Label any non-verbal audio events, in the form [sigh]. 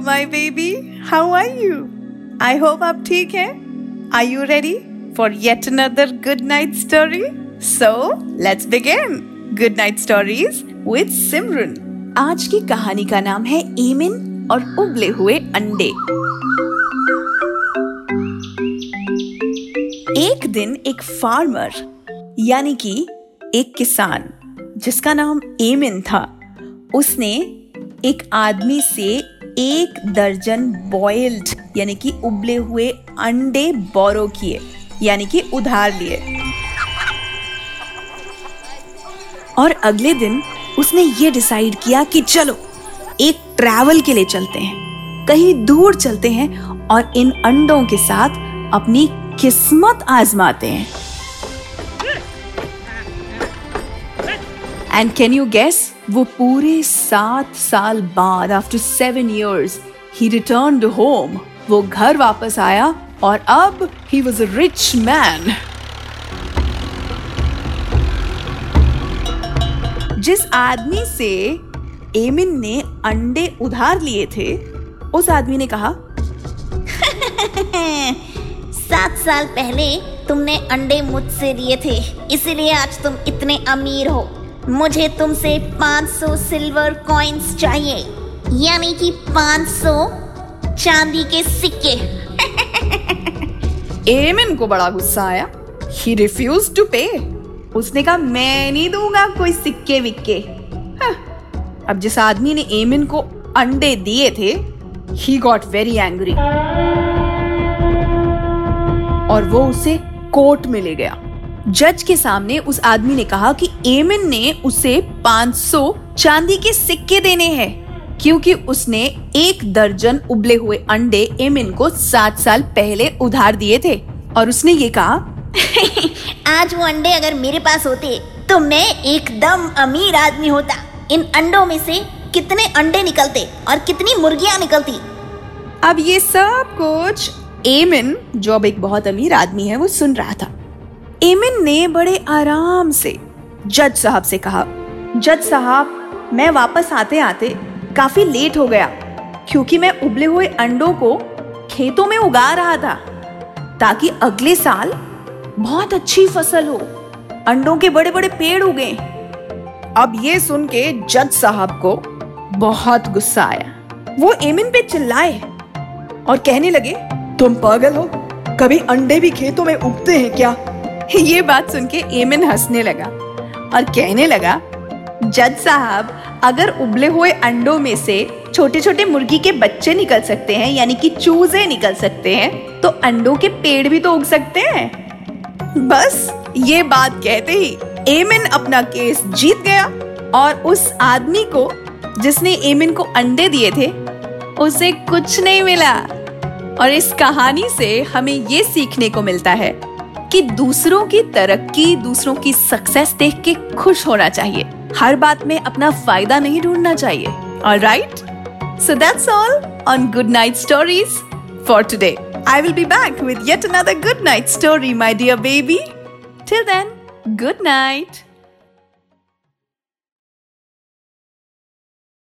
My baby how are you I hope आप ठीक हैं. Are you ready for yet another good night story so let's begin good night stories with Simran आज की कहानी का नाम है एमिन और उबले हुए अंडे। एक दिन एक फार्मर, यानी कि एक किसान, जिसका नाम एमिन था, उसने एक आदमी से एक दर्जन बॉइल्ड यानी कि उबले हुए अंडे बोरो किए, यानी कि उधार लिए। और अगले दिन उसने ये डिसाइड किया कि चलो, एक ट्रैवल के लिए चलते हैं। कहीं दूर चलते हैं और इन अंडों के साथ अपनी किस्मत आजमाते हैं। एंड कैन यू गेस वो पूरे सात साल बाद after seven years he return home वो घर वापस आया और अब he was a rich man जिस आदमी से एमिन ने अंडे उधार लिए थे, उस आदमी ने कहा, सात साल पहले तुमने अंडे मुझसे लिए थे, इसीलिए आज तुम इतने अमीर हो। मुझे तुमसे 500 सिल्वर कॉइन्स चाहिए। यानी कि 500 चांदी के सिक्के। [laughs] एमिन को बड़ा गुस्सा आया। ही रिफ्यूज टू पे उसने कहा, मैं नहीं दूँगा कोई सिक्के विक्के। हाँ। अब जिस आदमी ने एमिन को अंडे दिए थे ही गॉट वेरी एंग्री और वो उसे कोर्ट में ले गया। जज के सामने उस आदमी ने कहा कि एमिन ने उसे 500 चांदी के सिक्के देने हैं क्योंकि उसने एक दर्जन उबले हुए अंडे एमिन को सात साल पहले उधार दिए थे। और उसने ये कहा [laughs] आज वो अंडे अगर मेरे पास होते तो मैं एकदम अमीर आदमी होता। इन अंडों में से कितने अंडे निकलते और कितनी मुर्गियाँ निकलती। अब ये सब कुछ एमिन जो अब एक बहुत अमीर आदमी है वो सुन रहा था। एमिन ने बड़े आराम से, जज साहब से कहा, जज साहब, मैं वापस आते आते काफ़ी लेट हो गया, क्योंकि मैं उबले हुए अंडों को खेतों में उगा रहा था, ताकि अगले साल बहुत अच्छी फ़सल हो, अंडों के बड़े बड़े पेड़ उगे। अब ये सुन के जज साहब को बहुत गुस्सा आया। वो एमिन पे चिल्लाए और कहने लगे, तुम पागल हो, कभी अंडे भी खेतों में उगते हैं क्या? [laughs] ये बात सुन के एमिन हंसने लगा और कहने लगा, जज साहब, अगर उबले हुए अंडों में से छोटे छोटे मुर्गी के बच्चे निकल सकते हैं, यानी कि चूजे निकल सकते हैं तो अंडों के पेड़ भी तो उग सकते हैं? बस, ये बात कहते ही एमिन अपना केस जीत गया और उस आदमी को, जिसने एमिन को अंडे दिए थे, उसे कुछ नहीं मिला। और इस कहानी से हमें ये सीखने को मिलता है कि दूसरों की तरक्की, दूसरों की सक्सेस देख के खुश होना चाहिए। हर बात में अपना फ़ायदा नहीं ढूंढना चाहिए। और right so that's all on good night stories for today I will be back with yet another good night story my dear baby till then good night.